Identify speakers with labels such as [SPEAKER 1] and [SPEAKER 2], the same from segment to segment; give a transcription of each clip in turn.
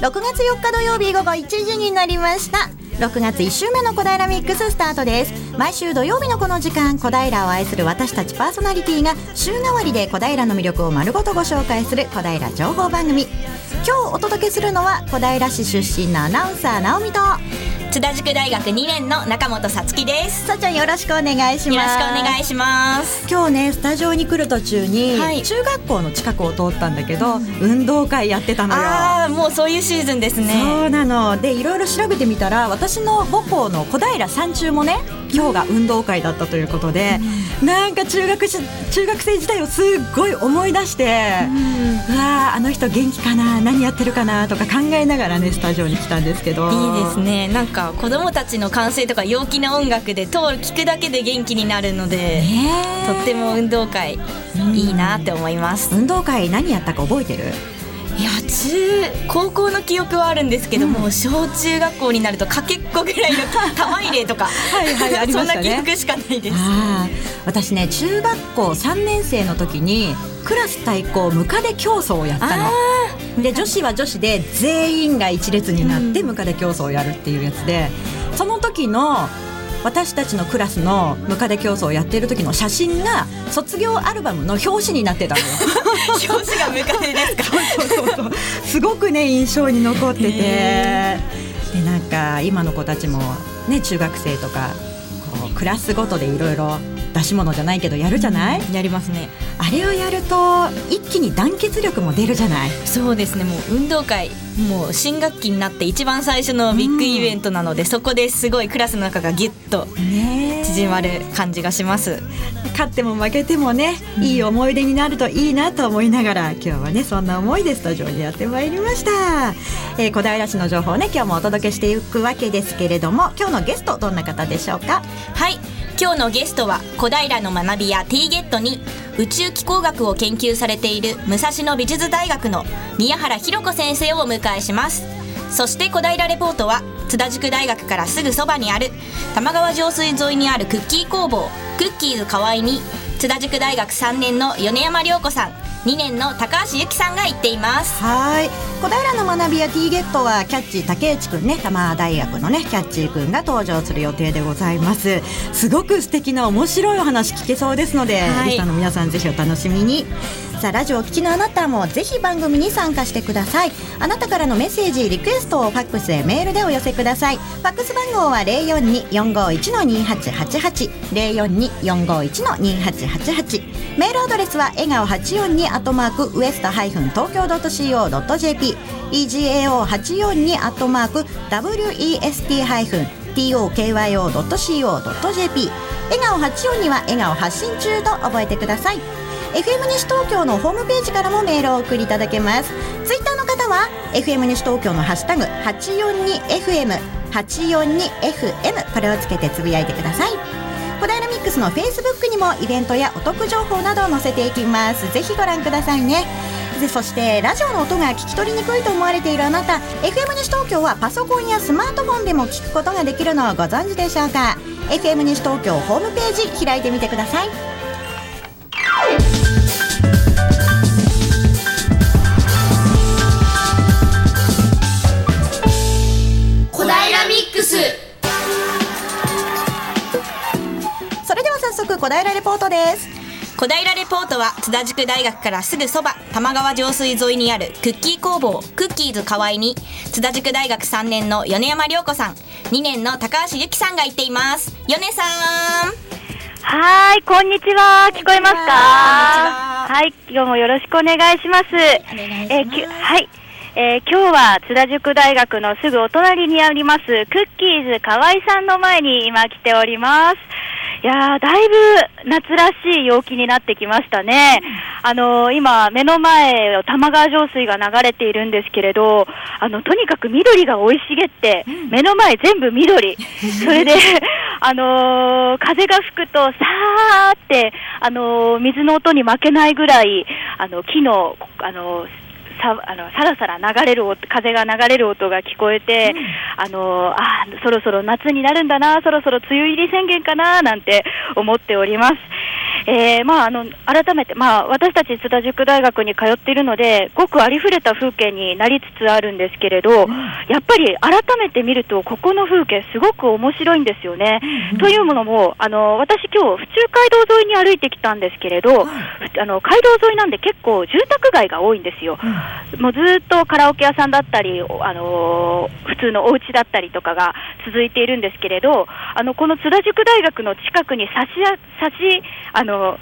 [SPEAKER 1] 6月4日土曜日午後1時になりました。6月1週目の小平ミックススタートです。毎週土曜日のこの時間小平を愛する私たちパーソナリティが週替わりで小平の魅力を丸ごとご紹介する小平情報番組。今日お届けするのは小平市出身のアナウンサー直美と。
[SPEAKER 2] 津田塾大学2年の中本さつきです。
[SPEAKER 1] さちゃんよろしくお願いします。
[SPEAKER 2] よろしくお願いします。
[SPEAKER 1] 今日ねスタジオに来る途中に、
[SPEAKER 2] はい。
[SPEAKER 1] 中学校の近くを通ったんだけど、運動会やってたのよ。
[SPEAKER 2] ああもうそういうシーズンですね。
[SPEAKER 1] そうなの。でいろいろ調べてみたら私の母校の小平山中もね今日が運動会だったということで、なんか中学し中学生時代をすっごい思い出して、うわーあの人元気かな何やってるかなとか考えながらねスタジオに来たんですけど。
[SPEAKER 2] いいですね。なんか子供たちの歓声とか陽気な音楽でと聞くだけで元気になるのでとっても運動会
[SPEAKER 1] うん
[SPEAKER 2] いいなって思います。
[SPEAKER 1] 運動会何やったか覚えてる？
[SPEAKER 2] いや中高校の記憶はあるんですけども、小中学校になるとかけっこぐらいの玉入れとか
[SPEAKER 1] はいはいありましたね。
[SPEAKER 2] そんな記憶しかないです。
[SPEAKER 1] 私ね中学校3年生の時にクラス対抗ムカデ競争をやったの。で女子は女子で全員が一列になってムカデ競争をやるっていうやつでその時の私たちのクラスのムカデ競争をやってる時の写真が卒業アルバムの表紙になってたのよ。
[SPEAKER 2] 表紙がムカデですか？
[SPEAKER 1] そうそうそう。すごくね印象に残ってて。
[SPEAKER 2] へ
[SPEAKER 1] でなんか今の子たちもね中学生とかこうクラスごとでいろいろ出し物じゃないけどやるじゃない、
[SPEAKER 2] やりますね。
[SPEAKER 1] あれをやると一気に団結力も出るじゃない？
[SPEAKER 2] そうですね。もう運動会もう新学期になって一番最初のビッグイベントなので、そこですごいクラスの中がギュッと
[SPEAKER 1] ね
[SPEAKER 2] 縮まる感じがします。
[SPEAKER 1] 勝っても負けてもねいい思い出になるといいなと思いながら今日はねそんな思いでスタジオにやってまいりました、えー小平市の情報をね今日もお届けしていくわけですけれども今日のゲストどんな方でしょうか？
[SPEAKER 2] はい今日のゲストは小平の学びや T ゲットに宇宙気候学を研究されている武蔵野美術大学の宮原博子先生をお迎えします。そして小平レポートは津田塾大学からすぐそばにある玉川上水沿いにあるクッキー工房クッキーズ河合に津田塾大学3年の米山涼子さん。2年の高橋由紀さんが行っています。
[SPEAKER 1] はい。小平の学びや T ゲットはキャッチー竹内くんね。多摩大学のねキャッチーくんが登場する予定でございます。すごく素敵な面白いお話聞けそうですので、
[SPEAKER 2] はい。
[SPEAKER 1] リスナーの皆さんぜひお楽しみにさあラジオを聞きのあなたもぜひ番組に参加してください。あなたからのメッセージリクエストをファックスへメールでお寄せください。ファックス番号は042-451-2888 042-451-2888メールアドレスは笑顔842アットマークウエストハイフン東京 .co.jp egao842 アットマーク west ハイフン tokyo.co.jp 笑顔842は笑顔発信中と覚えてください FM 西東京のホームページからもメールを送りいただけます。ツイッターの方は FM 西東京のハッシュタグ 842FM 842FM これをつけてつぶやいてください。小平ミックスの Facebook にもイベントやお得情報などを載せていきます。ぜひご覧くださいね。そしてラジオの音が聞き取りにくいと思われているあなた FM 西東京はパソコンやスマートフォンでも聞くことができるのをご存知でしょうか。FM 西東京ホームページ開いてみてください。
[SPEAKER 3] 小平
[SPEAKER 1] レポートです
[SPEAKER 2] 小平レポートは津田塾大学からすぐそば玉川上水沿いにあるクッキー工房クッキーズ河合に津田塾大学3年の米山涼子さん2年の高橋由紀さんが行っています米さん
[SPEAKER 4] はーい、こんにちは。聞こえますか？
[SPEAKER 2] こんにちは
[SPEAKER 4] はい、今日もよろしくお願いします。
[SPEAKER 2] お願いします
[SPEAKER 4] えーきゅはい。えー今日は津田塾大学のすぐお隣にあります、クッキーズ河合さんの前に今来ております。いやー、だいぶ夏らしい陽気になってきましたね。あのー今、目の前を玉川上水が流れているんですけれど、あの、とにかく緑が生い茂って、目の前全部緑。それで、あのー風が吹くと、さーって、あのー水の音に負けないぐらい、あの、木の、あのーさあのさらさら流れる音風が流れる音が聞こえて、あのあそろそろ夏になるんだな、そろそろ梅雨入り宣言かななんて思っております。えーまあ、あの改めて、まあ、私たち津田塾大学に通っているので、ごくありふれた風景になりつつあるんですけれど、やっぱり改めて見ると、ここの風景、すごく面白いんですよね。というものも、あの私、今日府中街道沿いに歩いてきたんですけれど、あの街道沿いなんで結構、住宅街が多いんですよ。もうずっとカラオケ屋さんだったり、あの普通のお家だったりとかが続いているんですけれど、あのこの津田塾大学の近くに差しあ差しあの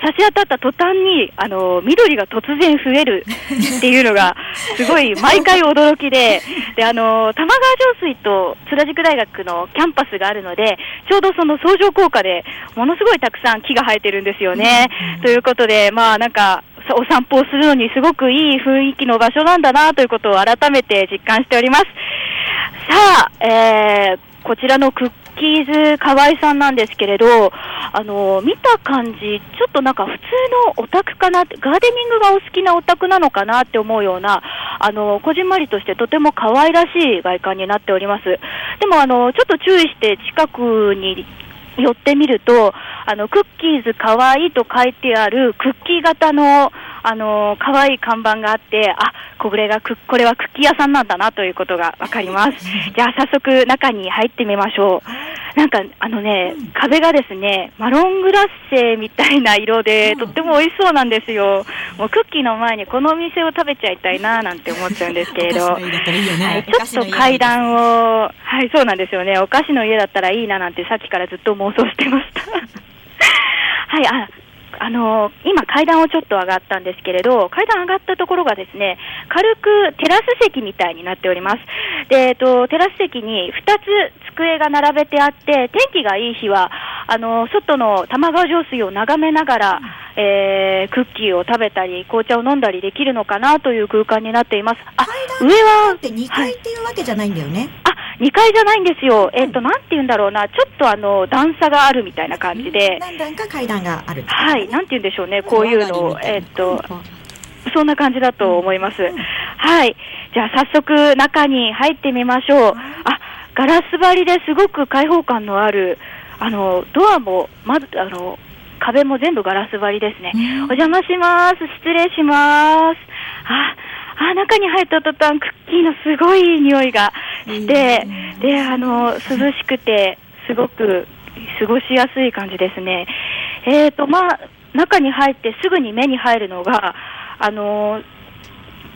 [SPEAKER 4] 差し当たった途端にあの緑が突然増えるっていうのが、すごい毎回驚きで、であの玉川上水と津田塾大学のキャンパスがあるので、ちょうどその相乗効果で、ものすごいたくさん木が生えてるんですよね。ということで、まあなんか、お散歩をするのにすごくいい雰囲気の場所なんだなということを改めて実感しております。さあ、えー、こちらのクッキーズ河合さんなんですけれど、あの見た感じ、ちょっとなんか普通のオタクかな、ガーデニングがお好きなオタクなのかなって思うような、あのこじんまりとしてとても可愛らしい外観になっております。でもあのちょっと注意して近くに寄ってみると、あのクッキーズかわいいと書いてあるクッキー型のあの可愛い看板があって、あこれがこれはクッキー屋さんなんだなということがわかります。じゃあ早速中に入ってみましょう。なんかあのね、壁がですね、マロングラッセみたいな色で、とっても美味しそうなんですよ。もうクッキーの前にこのお店を食べちゃいたいななんて思っちゃうんですけれど、はい、ちょっと階段を、はい、そうなんですよね。お菓子の家だったらいいななんてさっきからずっと妄想してました。はい、あ、あの今、階段をちょっと上がったんですけれど、階段上がったところがですね、軽くテラス席みたいになっております。で、えっと、テラス席に2つ机が並べてあって、天気がいい日は、あの、外の玉川上水を眺めながら、えー、クッキーを食べたり、紅茶を飲んだりできるのかなという空間になっています。
[SPEAKER 1] あ、上は。って2階っていうわけじゃないんだよね。
[SPEAKER 4] はい2階じゃないんですよ、えっ、ー、と、なんて言うんだろうな、ちょっとあの段差があるみたいな感じで、
[SPEAKER 1] 何段か階段がある。
[SPEAKER 4] はい、なんて言うんでしょうね、こういうの。を、えっ、ー、と、そんな感じだと思います。はい、じゃあ早速中に入ってみましょう。あ、ガラス張りですごく開放感のある、あのドアもまずあの壁も全部ガラス張りですね。お邪魔します。失礼します。あ、あ中に入った途端、クッキーのすごい匂いがして、で、あの、涼しくて、すごく過ごしやすい感じですね。えっ、ー、と、まあ、中に入ってすぐに目に入るのが、あの、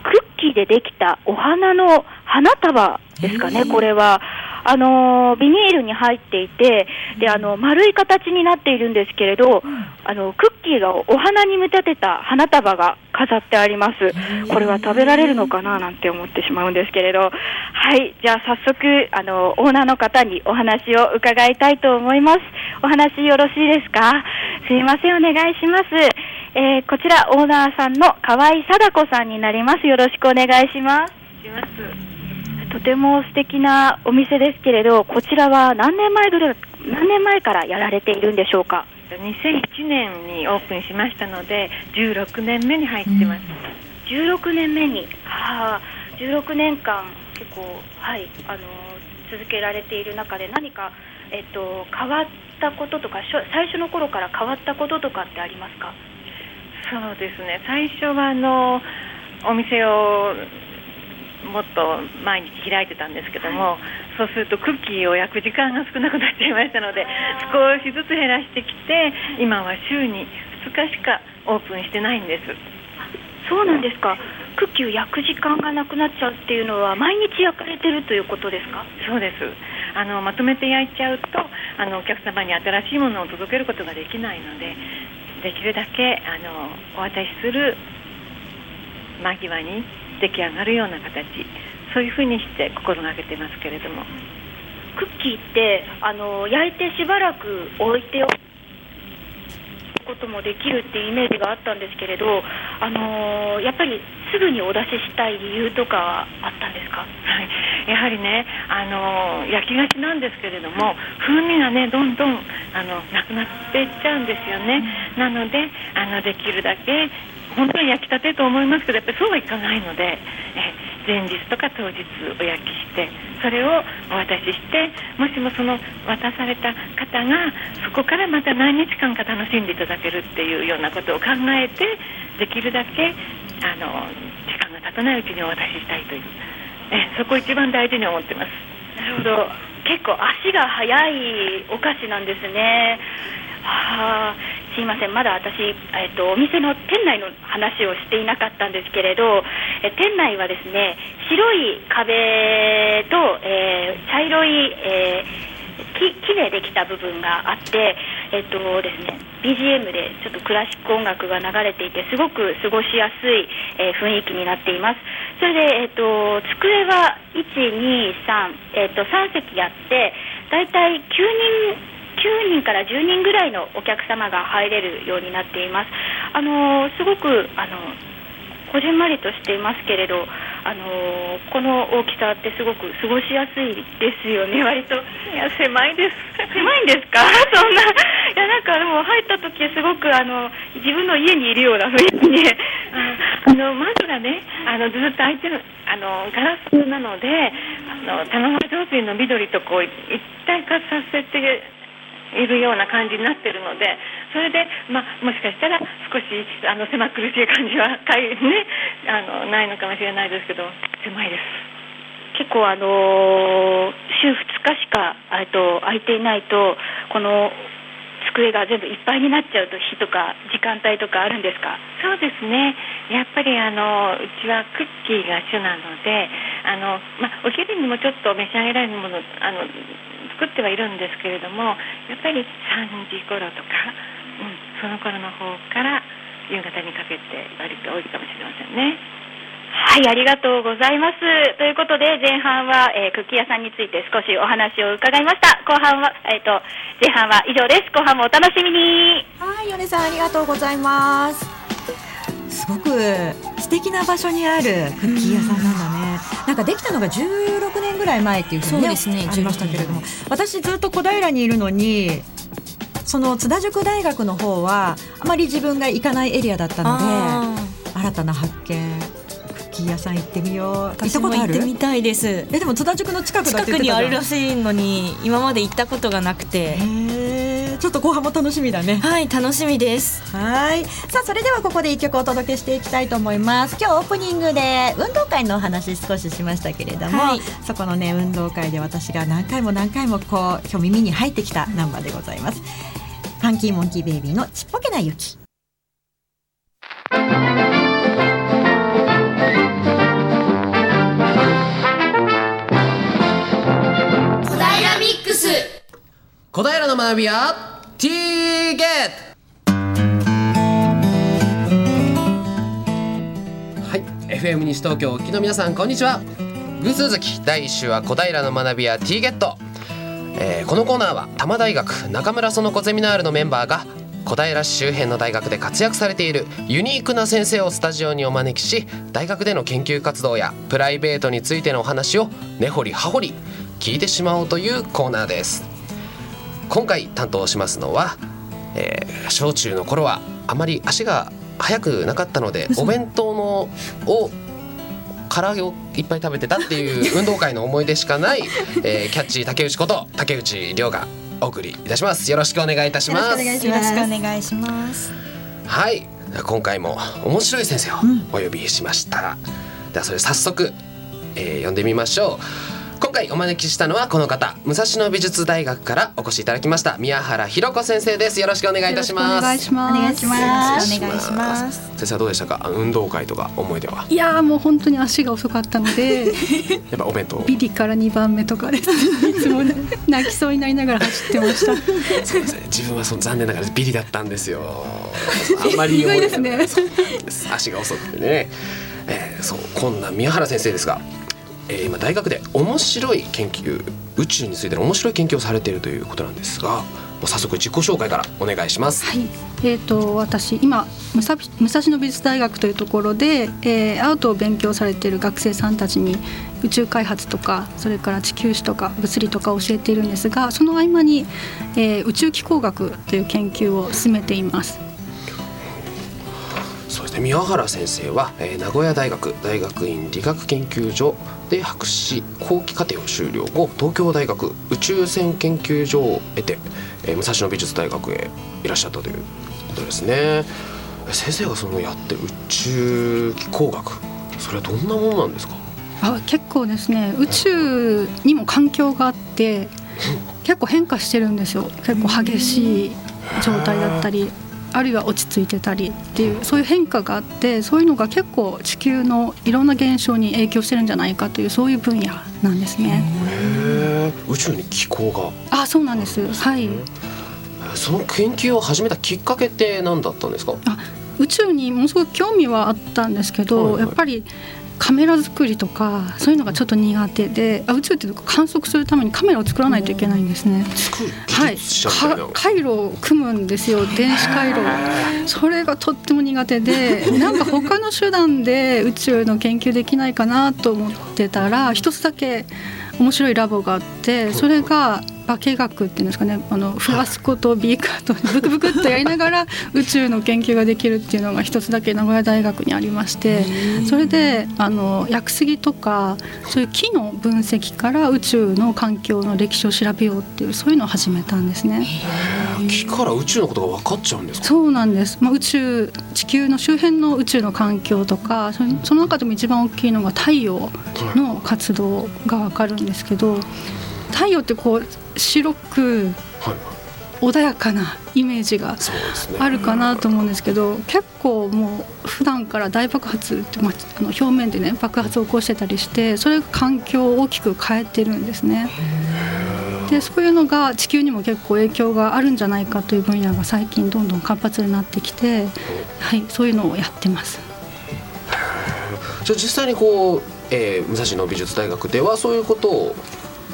[SPEAKER 4] クッキーでできたお花の花束ですかね、これは。あのビニールに入っていてであの丸い形になっているんですけれど、あのクッキーがお花に見立てた花束が飾ってあります。これは食べられるのかな？なんて思ってしまうんですけれど、はい、じゃあ早速あのオーナーの方にお話を伺いたいと思います。お話よろしいですか？すいませんお願いします。えー、こちらオーナーさんの河合貞子さんになります。よろしくお願いします。しますとても素敵なお店ですけれど、こちらは何年前ぐらい何年前からやられているんでしょうか
[SPEAKER 5] ？2001年にオープンしましたので、16年目に入ってます。
[SPEAKER 4] うん、16年目に、はあ、16年間結構はいあの続けられている中で何かえっと変わったこととか最初の頃から変わったこととかってありますか？
[SPEAKER 5] そうですね。最初はあのお店をもっと毎日開いてたんですけども、はい、そうするとクッキーを焼く時間が少なくなっちゃいましたので少しずつ減らしてきて今は週に2日しかオープンしてないんです。
[SPEAKER 4] そうなんですか。クッキーを焼く時間がなくなっちゃうっていうのは毎日焼かれてるということですか？
[SPEAKER 5] そうです。あのまとめて焼いちゃうとあのお客様に新しいものを届けることができないのでできるだけあのお渡しする間際に出来上がるような形。そういうふうにして心がけてますけれども。
[SPEAKER 4] クッキーってあの焼いてしばらく置いておく。こともできるっていうイメージがあったんですけれど、あのやっぱりすぐにお出ししたい理由とかはあったんですか、は
[SPEAKER 5] い、やはりね、あの焼きがちなんですけれども風味がねどんどんあのなくなっていっちゃうんですよね、なのであのできるだけ本当に焼きたてと思いますけどやっぱりそうはいかないのでえ前日とか当日お焼きしてそれをお渡ししてもしもその渡された方がそこからまた何日間か楽しんでいただけるっていうようなことを考えてできるだけあの時間が経たないうちにお渡ししたいという。えそこ一番大事に思ってます。
[SPEAKER 4] なるほど。結構足が速いお菓子なんですね。はあすいません。まだ私、えっと、お店の店内の話をしていなかったんですけれどえ店内はですね白い壁と、えー茶色い、えー木木でできた部分があって、えっとですね、BGM でちょっとクラシック音楽が流れていてすごく過ごしやすい、えー雰囲気になっています。それで、えっと、机は123、えっと、3席あってだいたい9人9人から10人ぐらいのお客様が入れるようになっていますあのーすごくあのこじんまりとしていますけれど、あのーこの大きさってすごく過ごしやすいですよね、割と。
[SPEAKER 5] いや狭いです
[SPEAKER 4] 狭いんですか？そんな。いや、なんかでも入った時すごくあの、自分の家にいるような雰囲気に。
[SPEAKER 5] あの窓がねあのずっと開いてるあのガラスなのであの玉川上水の緑とこう一体化させているような感じになってるのでそれで、まあ、もしかしたら少しあの狭苦しい感じは かい、ね、あのないのかもしれないですけど狭いです。
[SPEAKER 4] 結構あのー週2日しかと空いていないとこの机が全部いっぱいになっちゃうと日とか時間帯とかあるんですか？
[SPEAKER 5] そうですねやっぱりあのうちはクッキーが主なのであの、まあ、お昼にもちょっと召し上げられるものあの作ってはいるんですけれどもやっぱり3時頃とか、うん、その頃の方から夕方にかけて割と多いかもしれませんね。
[SPEAKER 4] はい、ありがとうございます。ということで、前半は、えークッキー屋さんについて少しお話を伺いました。後半は、えっ、と、前半は以上です。後半もお楽しみに。
[SPEAKER 1] はい、ヨネさんありがとうございます。すごく素敵な場所にあるクッキー屋さんなんだね。なんかできたのが16年ぐらい前っていうふうに、
[SPEAKER 2] そうですね
[SPEAKER 1] ありましたけれども、私ずっと小平にいるのに。その津田塾大学の方はあまり自分が行かないエリアだったので
[SPEAKER 2] あ
[SPEAKER 1] 新たな発見クッキー屋さん行ってみよう。行ったことある？
[SPEAKER 2] 行ってみたいです。
[SPEAKER 1] えでも津田塾の近くだって
[SPEAKER 2] 近くにあるらしいのに今まで行ったことがなくて。
[SPEAKER 1] へーちょっと後半も楽しみだね。
[SPEAKER 2] はい楽しみです。
[SPEAKER 1] はい。さあそれではここで一曲お届けしていきたいと思います。今日オープニングで運動会のお話少ししましたけれども、
[SPEAKER 2] はい。
[SPEAKER 1] そこのね運動会で私が何回も何回もこう今日耳に入ってきたナンバーでございます。ファンキーモンキーベイビーのちっぽけな雪
[SPEAKER 3] 小平
[SPEAKER 6] の学びや T ゲット。はい。FM 西東京お聞きの皆さんこんにちは。偶数月第1週は小平の学びや T ゲット、えーこのコーナーは多摩大学中村園子ゼミナールのメンバーが小平市周辺の大学で活躍されているユニークな先生をスタジオにお招きし大学での研究活動やプライベートについてのお話を根掘り葉掘り聞いてしまおうというコーナーです。今回担当しますのは、えー小中の頃はあまり足が速くなかったのでお弁当のを唐揚げをいっぱい食べてたっていう運動会の思い出しかない、えーキャッチー竹内こと竹内涼がお送りいたします。よろしくお願いいたします。
[SPEAKER 1] よろしくお願いし
[SPEAKER 2] よろしく
[SPEAKER 1] ます。
[SPEAKER 2] お願いします
[SPEAKER 6] はい。今回も面白い先生をお呼びしました、ではそれ早速、えー呼んでみましょう今回お招きしたのはこの方武蔵野美術大学からお越しいただきました宮原ひろ子先生です。よろしくお願いいたします。
[SPEAKER 7] お願いします。
[SPEAKER 1] お願いします
[SPEAKER 2] お願いします。
[SPEAKER 6] 先生はどうでしたか？運動会とか思い出は？い
[SPEAKER 7] やーもう本当に足が遅かったので
[SPEAKER 6] やっぱお弁当。
[SPEAKER 7] ビリから2番目とかです。いつもね泣きそうになりながら走ってました。
[SPEAKER 6] すいません自分はその残念ながらビリだったんですよ。あんまり
[SPEAKER 7] 意外ですね。
[SPEAKER 6] 足が遅くてね、えーそうこんな宮原先生ですが、えー今大学で面白い研究宇宙についての面白い研究をされているということなんですが早速自己紹介からお願いします、
[SPEAKER 7] はいえー、と私今武蔵武蔵野美術大学というところで、えーアートを勉強されている学生さんたちに宇宙開発とかそれから地球史とか物理とかを教えているんですがその合間に、えー宇宙気候学という研究を進めています。
[SPEAKER 6] そうですね宮原先生は、えー名古屋大学大学院理学研究所で博士後期課程を修了後東京大学宇宙船研究所を得て、えー武蔵野美術大学へいらっしゃったということですね。先生がそのやってる宇宙気候学それはどんなものなんですか？
[SPEAKER 7] あ結構ですね宇宙にも環境があって結構変化してるんですよ。結構激しい状態だったりあるいは落ち着いてたりっていうそういう変化があってそういうのが結構地球のいろんな現象に影響してるんじゃないかというそういう分野なんですね。
[SPEAKER 6] へえ宇宙に気候が。
[SPEAKER 7] あそうなんです。はい。
[SPEAKER 6] その研究を始めたきっかけって何だったんですか？
[SPEAKER 7] あ宇宙にものすごく興味はあったんですけど、
[SPEAKER 6] はいはい。
[SPEAKER 7] やっぱりカメラ作りとかそういうのがちょっと苦手であ宇宙って観測するためにカメラを作らないといけないんですね。はい。回路を組むんですよ。電子回路それがとっても苦手で なんか他の手段で宇宙の研究できないかなと思ってたら一つだけ面白いラボがあってそれが化学っていうんですかねあのフラスコとビーカーと ブクブクっとやりながら宇宙の研究ができるっていうのが一つだけ名古屋大学にありましてそれであの薬杉とかそういう木の分析から宇宙の環境の歴史を調べようっていうそういうのを始めたんですね。
[SPEAKER 6] 木から宇宙のことが分かっちゃうんですか？
[SPEAKER 7] そうなんです、まあ、宇宙地球の周辺の宇宙の環境とかその中でも一番大きいのが太陽の活動がわかるんですけど太陽ってこう白く
[SPEAKER 6] はい
[SPEAKER 7] 穏やかなイメージがあるかなと思うんですけど結構もう普段から大爆発って、まあ、あの表面でね爆発を起こしてたりしてそれが環境を大きく変えてるんですね。でそういうのが地球にも結構影響があるんじゃないかという分野が最近どんどん活発になってきて、はい、そういうのをやってます。
[SPEAKER 6] じゃあ実際にこう、えー武蔵野美術大学ではそういうことを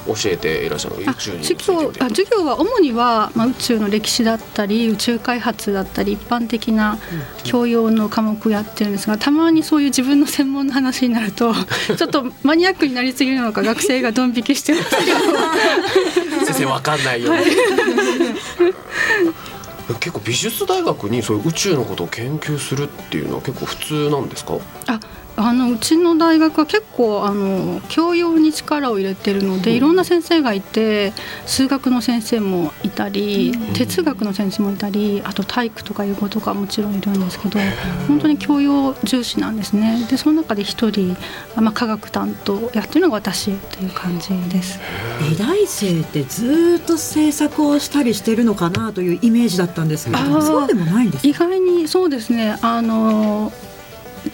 [SPEAKER 6] 教えていらっしゃる宇宙に
[SPEAKER 7] 授業あ授業は主には、まあ、宇宙の歴史だったり宇宙開発だったり一般的な教養の科目をやってるんですがたまにそういう自分の専門の話になると ちょっとマニアックになりすぎるのか学生がドン引きしてますけど
[SPEAKER 6] 先生わかんないよ。結構美術大学にそういう宇宙のことを研究するっていうのは結構普通なんですか？
[SPEAKER 7] ああのうちの大学は結構あの教養に力を入れてるのでいろんな先生がいて数学の先生もいたり哲学の先生もいたりあと体育とか英語とかもちろんいるんですけど本当に教養重視なんですね。でその中で一人、あまあ、科学担当やってるのが私という感じです。
[SPEAKER 8] 美大生ってずっと制作をしたりしてるのかなというイメージだったんですけれどそうでもないんですか？
[SPEAKER 7] 意外にそうですね。あの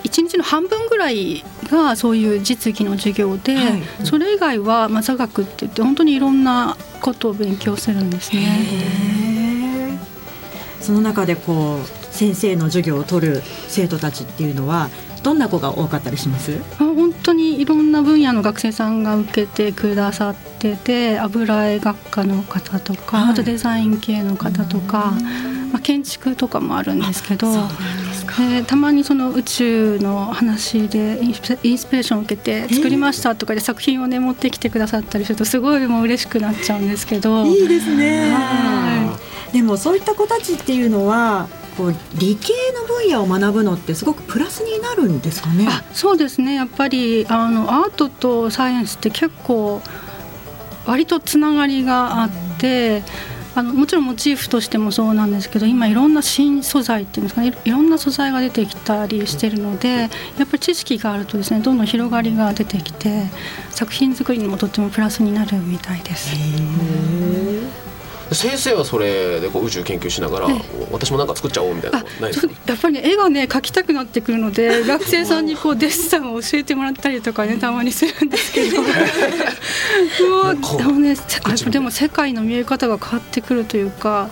[SPEAKER 7] 一日の半分ぐらいがそういう実技の授業で、
[SPEAKER 8] はい。
[SPEAKER 7] それ以外は、まあ、座学って言って本当にいろんなことを勉強するんですね。
[SPEAKER 8] その中でこう先生の授業を取る生徒たちっていうのはどんな子が多かったりします？
[SPEAKER 7] あ本当にいろんな分野の学生さんが受けてくださってて油絵学科の方とか、
[SPEAKER 8] はい。
[SPEAKER 7] あとデザイン系の方とか、まあ、建築とかもあるんですけどでたまにその宇宙の話でインスピインスピレーションを受けて作りましたとかで作品をね持ってきてくださったりするとすごいもう嬉しくなっちゃうんですけど。
[SPEAKER 8] いいですね。
[SPEAKER 7] は
[SPEAKER 8] でもそういった子たちっていうのはこう理系の分野を学ぶのってすごくプラスになるんですかね。
[SPEAKER 7] あそうですね。やっぱりあのアートとサイエンスって結構割とつながりがあってあのもちろんモチーフとしてもそうなんですけど今いろんな新素材っていうんですかねいろんな素材が出てきたりしてるのでやっぱり知識があるとですねどんどん広がりが出てきて作品作りにもとってもプラスになるみたいです。
[SPEAKER 6] 先生はそれでこう宇宙研究しながら、私もなんか作っちゃおうみたいなないですか？
[SPEAKER 7] やっぱりね絵がね描きたくなってくるので 学生さんにこうデッサンを教えてもらったりとかねたまにするんですけど。もうでもねでも世界の見え方が変わってくるというか。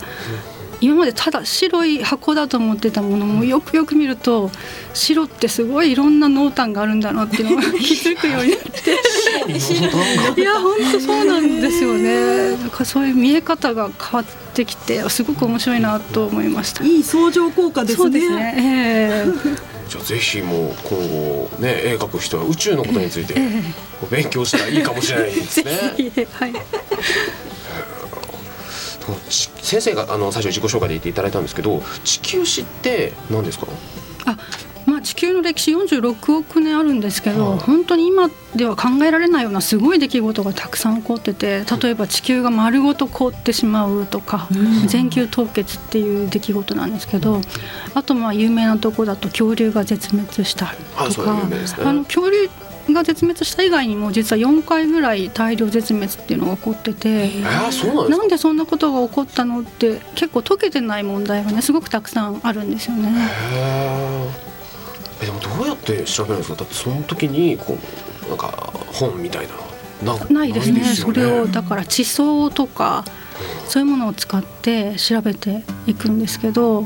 [SPEAKER 7] 今までただ白い箱だと思ってたものもよくよく見ると白ってすごいいろんな濃淡があるんだなっていうのが 気づくようになって いや本当そうなんですよねなんかそういう見え方が変わってきてすごく面白いなと思いました。
[SPEAKER 8] いい相乗効果ですね
[SPEAKER 7] そうですね。ええ
[SPEAKER 6] じゃあぜひもう今後ね絵描く人は宇宙のことについて勉強したらいいかもしれないですね。
[SPEAKER 7] ぜひはい。
[SPEAKER 6] ち先生があの最初自己紹介で言っていただいたんですけど地球史って何ですか？
[SPEAKER 7] あまあ、地球の歴史46億年あるんですけど、
[SPEAKER 6] はい。
[SPEAKER 7] 本当に今では考えられないようなすごい出来事がたくさん起こってて例えば地球が丸ごと凍ってしまうとか、全球凍結っていう出来事なんですけどあとまあ有名なとこだと恐竜が絶滅したとかあの恐竜が絶滅した以外にも実は4回ぐらい大量絶滅っていうのが起こってて。
[SPEAKER 6] なんで
[SPEAKER 7] そんなことが起こったのって結構解けてない問題がねすごくたくさんあるんですよね。
[SPEAKER 6] えでもどうやって調べるんですか？だってその時にこうなんか本みたいなな
[SPEAKER 7] ないですね。
[SPEAKER 6] よ
[SPEAKER 7] それをだから地層とかそういうものを使って調べていくんですけど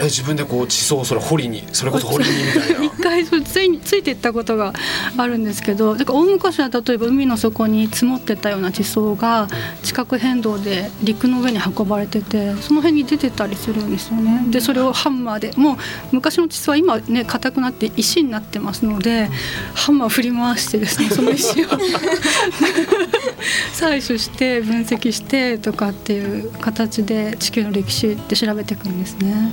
[SPEAKER 6] え自分でこう地層をそれ掘りにそれこそ掘りにみたいな。
[SPEAKER 7] 一回それついについていったことがあるんですけどだから大昔は例えば海の底に積もってたような地層が地殻変動で陸の上に運ばれててその辺に出てたりするんですよね。でそれをハンマーでもう昔の地層は今ね硬くなって石になってますのでハンマーを振り回してですねその石を。採取して分析してとかっていう形で地球の歴史って調べていくんですね。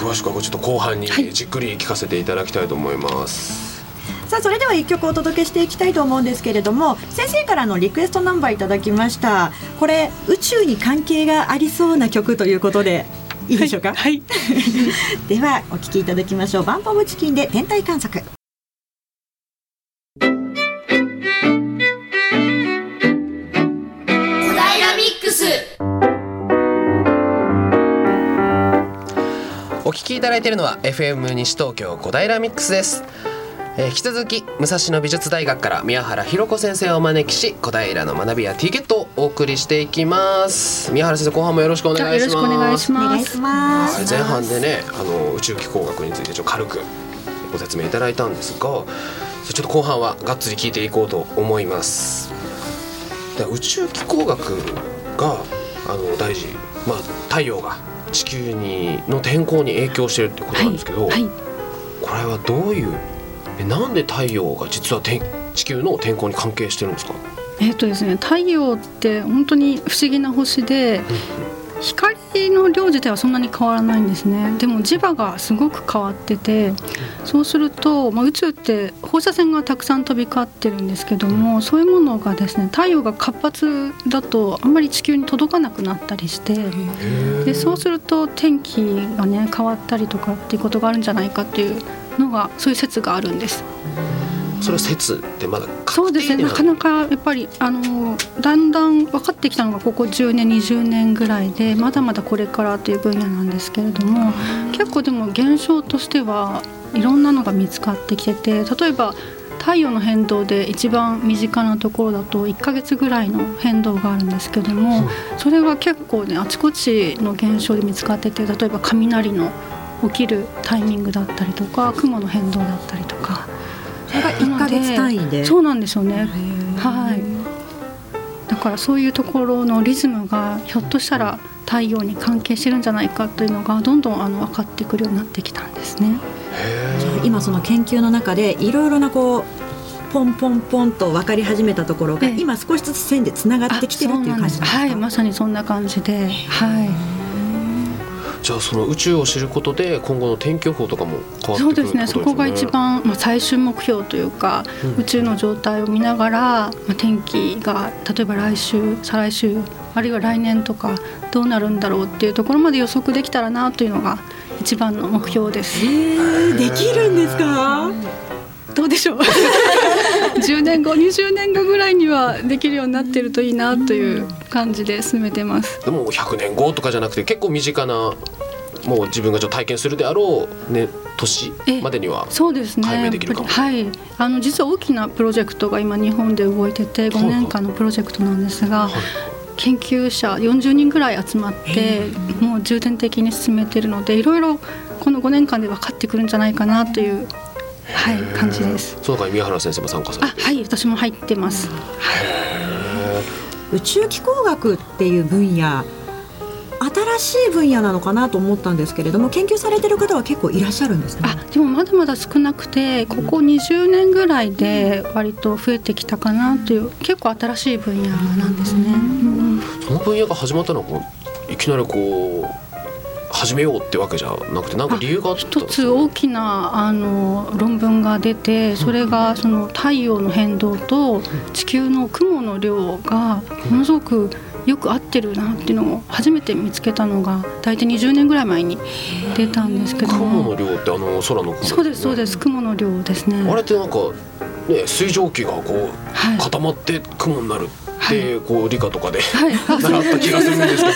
[SPEAKER 6] 詳しくはちょっと後半に
[SPEAKER 7] はい。
[SPEAKER 6] じっくり聞かせていただきたいと思います、
[SPEAKER 1] さあそれでは一曲お届けしていきたいと思うんですけれども先生からのリクエストナンバーいただきました。これ宇宙に関係がありそうな曲ということでいいでしょうか？
[SPEAKER 7] はい。
[SPEAKER 1] ではお聴きいただきましょう。バンポブチキンで天体観測
[SPEAKER 6] お聞きいただいているのは FM 西東京小平ミックスです、えー引き続き武蔵野美術大学から宮原ひろ子先生をお招きし小平の学びや T ゲットをお送りしていきます。宮原先生後半もよろしくお願いします。
[SPEAKER 7] よろしくお願いします。
[SPEAKER 6] 前半でねあの宇宙気候学についてちょっと軽くご説明いただいたんですがちょっと後半はがっつり聞いていこうと思います。で宇宙気候学があの大事。まあ太陽が地球にの天候に影響してるってことなんですけど、
[SPEAKER 7] はい、
[SPEAKER 6] これはどういうえなんで太陽が実は天地球の天候に関係してるんですか？
[SPEAKER 7] えっ、とですね太陽って本当に不思議な星で光の量自体はそんなに変わらないんですね。でも磁場がすごく変わっててそうすると、まあ、宇宙って放射線がたくさん飛び交ってるんですけどもそういうものがですね太陽が活発だとあんまり地球に届かなくなったりしてでそうすると天気がね変わったりとかっていうことがあるんじゃないかっていうのがそういう説があるんです。
[SPEAKER 6] それは説ってまだ
[SPEAKER 7] そうですねなかなかやっぱりあのだんだん分かってきたのがここ10年20年ぐらいでまだまだこれからという分野なんですけれども結構でも現象としてはいろんなのが見つかってきてて例えば太陽の変動で一番身近なところだと1ヶ月ぐらいの変動があるんですけどもそれが結構ねあちこちの現象で見つかってて例えば雷の起きるタイミングだったりとか雲の変動だったりとか。
[SPEAKER 8] それが1ヶ月単位で？
[SPEAKER 7] そうなんですよね。はい。だからそういうところのリズムがひょっとしたら太陽に関係してるんじゃないかというのがどんどんあの分かってくるようになってきたんですね。
[SPEAKER 8] 今その研究の中でいろいろなこうポンポンポンと分かり始めたところが
[SPEAKER 7] ええ
[SPEAKER 8] 今少しずつ線でつながってきてるっていう感じですか？
[SPEAKER 7] はい、まさにそんな感じで、はい。
[SPEAKER 6] じゃあその宇宙を知ることで今後の天気予報とかも変わってくる
[SPEAKER 7] そうですね。そこが一番まあ最終目標というか、
[SPEAKER 6] うん。
[SPEAKER 7] 宇宙の状態を見ながら、まあ天気が例えば来週、再来週、あるいは来年とかどうなるんだろうっていうところまで予測できたらなというのが一番の目標です。
[SPEAKER 8] できるんですか？
[SPEAKER 7] どうでしょう？10年後20年後ぐらいにはできるようになってるといいなという感じで進めてます。
[SPEAKER 6] でも100年後とかじゃなくて結構身近なもう自分がちょっと体験するであろうね年
[SPEAKER 7] え
[SPEAKER 6] までには
[SPEAKER 7] そうですね。
[SPEAKER 6] 解明できるかも。
[SPEAKER 7] はい。あの実は大きなプロジェクトが今日本で動いてて5年間のプロジェクトなんですが、研究者40人ぐらい集まってもう重点的に進めてるのでいろいろこの5年間で分かってくるんじゃないかなという、はい、感じです。
[SPEAKER 6] その中に宮原先生も参加されて
[SPEAKER 7] あはい私も入ってます。
[SPEAKER 8] 宇宙気候学っていう分野新しい分野なのかなと思ったんですけれども研究されてる方は結構いらっしゃるんですね。
[SPEAKER 7] あでもまだまだ少なくてここ20年ぐらいで割と増えてきたかなという結構新しい分野なんですね。うん。うん
[SPEAKER 6] その分野が始まったのはいきなりこう始めようってわけじゃなくてなんか理由があったん
[SPEAKER 7] 一つ大きなあの論文が出てそれがその太陽の変動と地球の雲の量がものすごくよく合ってるなっていうのを初めて見つけたのが大体20年ぐらい前に出たんですけど
[SPEAKER 6] 雲の
[SPEAKER 7] も
[SPEAKER 6] 量ってあの空の雲
[SPEAKER 7] そうですそうです。す雲の量ですね。
[SPEAKER 6] あれってなんかね水蒸気がこう
[SPEAKER 7] はい。
[SPEAKER 6] 固まって雲になるってこう理科とかで
[SPEAKER 7] はい。あ
[SPEAKER 6] 習った気がするんですけ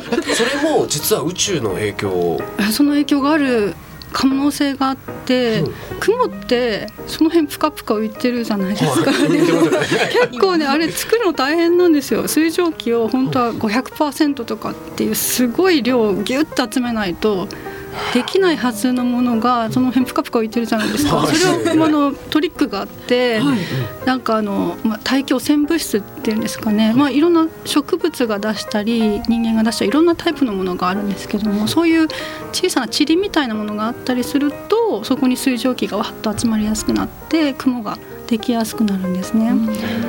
[SPEAKER 6] ど それも実は宇宙の影響
[SPEAKER 7] その影響がある可能性があって、
[SPEAKER 6] うん。
[SPEAKER 7] 雲ってその辺プカプカ浮いてるじゃないですか、
[SPEAKER 6] はい
[SPEAKER 7] 結構ねあれ作るの大変なんですよ。水蒸気を本当は500%とかっていうすごい量をギュッと集めないとできないはずのものがその辺プカプカ浮いてるじゃないですか、
[SPEAKER 6] はい。
[SPEAKER 7] それをあのトリックがあって、
[SPEAKER 8] はい。
[SPEAKER 7] なんかあの、まあ、大気汚染物質っていうんですかね、まあ、いろんな植物が出したり人間が出したりいろんなタイプのものがあるんですけどもそういう小さな塵みたいなものがあったりするとそこに水蒸気がわっと集まりやすくなって雲ができやすくなるんですね。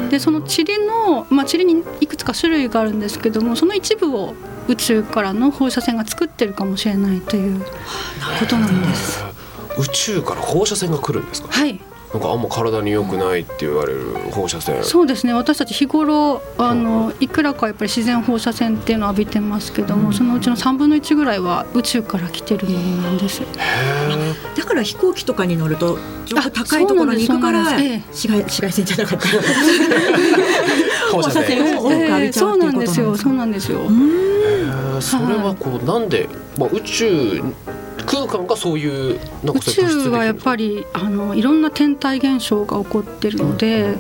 [SPEAKER 7] でその塵の、まあ、塵にいくつか種類があるんですけどもその一部を宇宙からの放射線が作ってるかもしれないということなんです。
[SPEAKER 6] 宇宙から放射線が来るんですか？
[SPEAKER 7] はい。
[SPEAKER 6] なんかあんま体に良くないって言われる放射線。
[SPEAKER 7] そうですね。私たち日頃あのいくらかやっぱり自然放射線っていうのを浴びてますけども、そのうちの3分の1ぐらいは宇宙から来てるものなんです。
[SPEAKER 8] だから飛行機とかに乗ると上空高いところに行くから紫外紫外線じゃなかった。
[SPEAKER 6] 放射線。
[SPEAKER 8] を浴びちゃ
[SPEAKER 7] そうう
[SPEAKER 8] っていうことなんですか？
[SPEAKER 7] なんですよ。そうなんですよ。
[SPEAKER 6] へーそれはこうなんで、まあ、宇宙空間がそういう
[SPEAKER 7] 宇宙はやっぱ
[SPEAKER 6] り
[SPEAKER 7] りあのいろんな天体現象が起こってるので。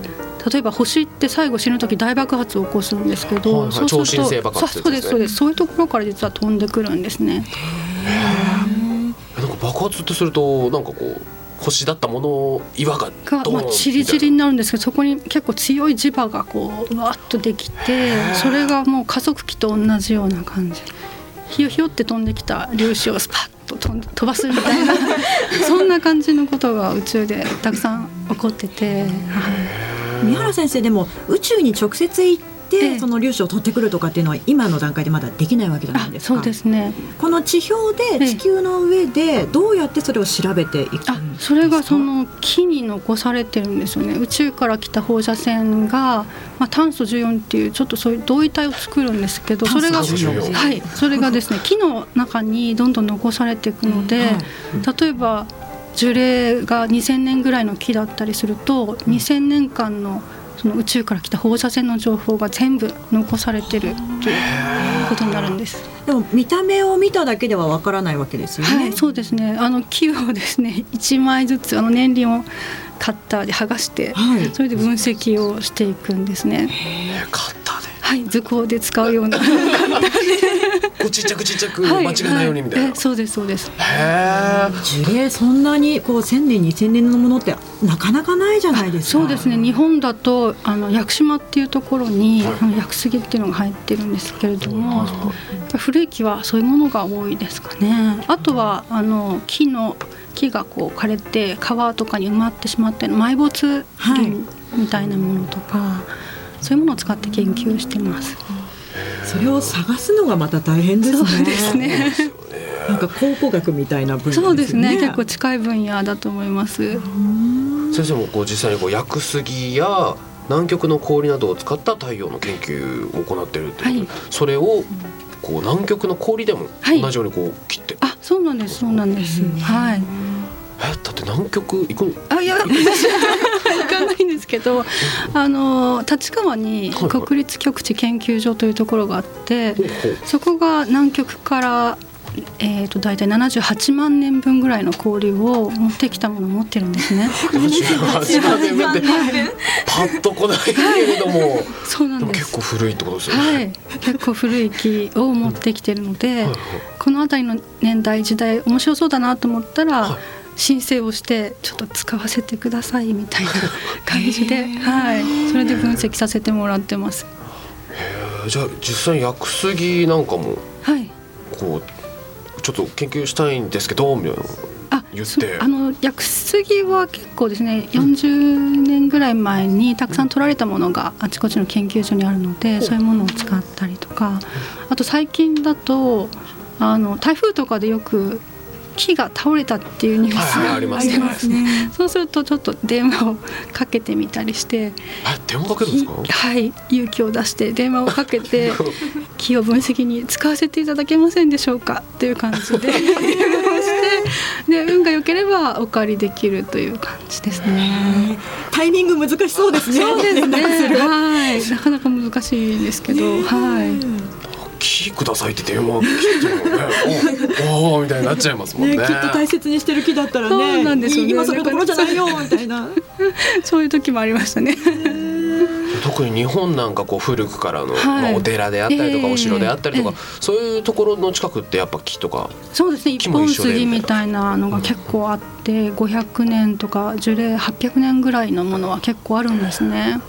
[SPEAKER 7] 例えば星って最後死ぬ時大爆発を起こすんですけど、
[SPEAKER 6] はいはい。
[SPEAKER 7] そうすると
[SPEAKER 6] 超新星爆発
[SPEAKER 7] そう
[SPEAKER 6] で
[SPEAKER 7] すそうです。そういうところから実は飛んでくるんですね。
[SPEAKER 6] なんか爆発ってするとなんかこう星だったもの岩が
[SPEAKER 7] が、まあ、
[SPEAKER 6] ドーン
[SPEAKER 7] チリチリになるんですけどそこに結構強い磁場がこううわっとできてそれがもう加速器と同じような感じ。ひよひよって飛んできた粒子をスパッと飛ん飛ばすみたいな そんな感じのことが宇宙でたくさん起こってて、はい。
[SPEAKER 8] 三原先生でも宇宙に直接行って、
[SPEAKER 7] ええ
[SPEAKER 8] その粒子を取ってくるとかっていうのは今の段階でまだできないわけじゃない
[SPEAKER 7] あ
[SPEAKER 8] ですか。
[SPEAKER 7] そうですね。
[SPEAKER 8] この地表
[SPEAKER 7] ええ。
[SPEAKER 8] で地球の上でどうやってそれを調べていくんですか。
[SPEAKER 7] あそれがその木に残されてるんですよね。宇宙から来た放射線が、まあ、炭素14っていうちょっとそういう同位体を作るんですけどそれが
[SPEAKER 6] 炭素14
[SPEAKER 7] はいそれがですね 木の中にどんどん残されていくので、例えば樹齢が2000年ぐらいの木だったりすると2000年間のその宇宙から来た放射線の情報が全部残されてるということになるんです。
[SPEAKER 8] でも見た目を見ただけではわからないわけですよね、
[SPEAKER 7] はい、そうですね。あの木をですね、一枚ずつあの年輪をカッターで剥がして、
[SPEAKER 8] はい
[SPEAKER 7] それで分析をしていくんですね。
[SPEAKER 6] えーカッターで
[SPEAKER 7] はい、図工で使うような。
[SPEAKER 6] こうちっちゃくちっちゃく間違いないようにみたいな、
[SPEAKER 7] はえそうですそうです。
[SPEAKER 6] へえ
[SPEAKER 8] 樹齢そんなにこう1000年2000年のものってなかなかないじゃないですか
[SPEAKER 7] そうですね。日本だとあの屋久島っていうところに、あの屋久杉っていうのが入ってるんですけれども、古い木はそういうものが多いですかね。あとはあの木の木がこう枯れて川とかに埋まってしまって埋没林みたいなものとか、そういうものを使って研究してます。
[SPEAKER 8] それを探すのがまた大変ですね
[SPEAKER 7] そうですね。
[SPEAKER 8] なんか考古学みたいな分野ですよね
[SPEAKER 7] そうですね。結構近い分野だと思います。
[SPEAKER 6] 先生もこう実際にこう屋久杉や南極の氷などを使った太陽の研究を行っているっていうことで、
[SPEAKER 7] はい
[SPEAKER 6] それをこう南極の氷でも
[SPEAKER 7] はい
[SPEAKER 6] 同じようにこう切って、
[SPEAKER 7] あ、そうなんです。そうなんです。はい。
[SPEAKER 6] えだって南極行くの？
[SPEAKER 7] あいや行かないんですけどあの立川に国立極地研究所というところがあってそこが南極からえー、と大体78万年分ぐらいの氷を持ってきたものを持ってるんですね。
[SPEAKER 6] 78万年分？ってパッと来ないけれども。
[SPEAKER 7] そうなんです。
[SPEAKER 6] 結構古いってことですよね。
[SPEAKER 7] はい、結構古い木を持ってきてるので、この辺りの年代時代面白そうだなと思ったら、
[SPEAKER 6] はい
[SPEAKER 7] 申請をしてちょっと使わせてくださいみたいな感じで、はい、それで分析させてもらってます。
[SPEAKER 6] えー。じゃあ実際に屋久杉なんかも
[SPEAKER 7] はい、
[SPEAKER 6] こうちょっと研究したいんですけどみたいな
[SPEAKER 7] あ
[SPEAKER 6] 言って。
[SPEAKER 7] そあの屋久杉は結構ですね40年ぐらい前にたくさん取られたものがあちこちの研究所にあるので、そういうものを使ったりとか。あと最近だとあの台風とかでよく木が倒れたっていうニュースが
[SPEAKER 6] ありますね。
[SPEAKER 7] そうするとちょっと電話をかけてみたりして、
[SPEAKER 6] え電話かけるんですか？
[SPEAKER 7] はい勇気を出して電話をかけて 木を分析に使わせていただけませんでしょうかっていう感じで で運が良ければお借りできるという感じですね。
[SPEAKER 8] タイミング難しそうですね。
[SPEAKER 7] そうですね。はい、なかなか難しいんですけど、はい。
[SPEAKER 6] キーくださいって電話来てもねおおーみたいになっちゃいますもんね
[SPEAKER 8] ね、きっと大切にしてる木だったらね、
[SPEAKER 7] そうなんですよね
[SPEAKER 8] 今それどころじゃないよみたいな。
[SPEAKER 7] そういう時もありましたね。
[SPEAKER 6] 特に日本なんかこう古くからの、
[SPEAKER 7] はい
[SPEAKER 6] まあ、お寺であったりとか、
[SPEAKER 7] ええ
[SPEAKER 6] お城であったりとか、
[SPEAKER 7] え
[SPEAKER 6] そういうところの近くってやっぱ木とか
[SPEAKER 7] そうですね。
[SPEAKER 6] 木
[SPEAKER 7] 一本
[SPEAKER 6] も一緒で
[SPEAKER 7] 杉みたいなのが結構あって、500年とか樹齢800年ぐらいのものは結構あるんですね。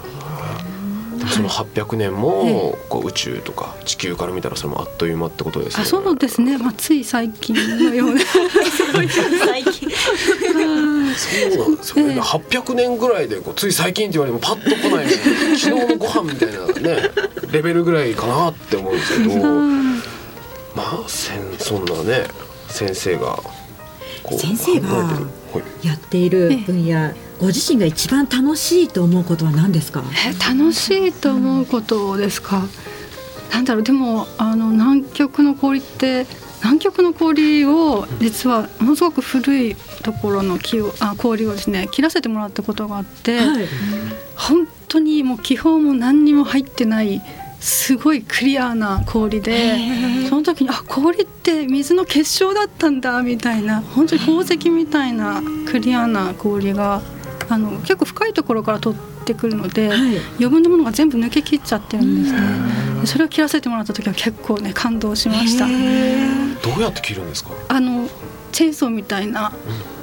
[SPEAKER 6] その800年もこう宇宙とか地球から見たらそれもあっという間ってことですよね。
[SPEAKER 7] あ、そうですね。まあつい最近のような。
[SPEAKER 2] 最近。
[SPEAKER 6] そうなんですよね。
[SPEAKER 7] ええ
[SPEAKER 6] 800年ぐらいでこうつい最近って言われてもパッと来ない 昨日のご飯みたいなねレベルぐらいかなって思うんですけど、まあせんそんなね先生がこう
[SPEAKER 8] 先生が
[SPEAKER 6] 考えてる。はい
[SPEAKER 8] やっている分野、ご自身が一番楽しいと思うことは何ですか？
[SPEAKER 7] え楽しいと思うことですか、なんだろうでもあの南極の氷って南極の氷を実はものすごく古いところの木をあ氷をですね切らせてもらったことがあって、
[SPEAKER 8] はい。
[SPEAKER 7] 本当にもう気泡も何にも入ってないすごいクリアな氷でその時にあ氷って水の結晶だったんだみたいな本当に宝石みたいなクリアな氷があの結構深いところから取ってくるので、
[SPEAKER 8] はい。
[SPEAKER 7] 余分なものが全部抜けきっちゃってるんですね。でそれを切らせてもらった時は結構ね感動しました。
[SPEAKER 6] どうやって切るんですか？
[SPEAKER 7] あのチェーンソーみたいな、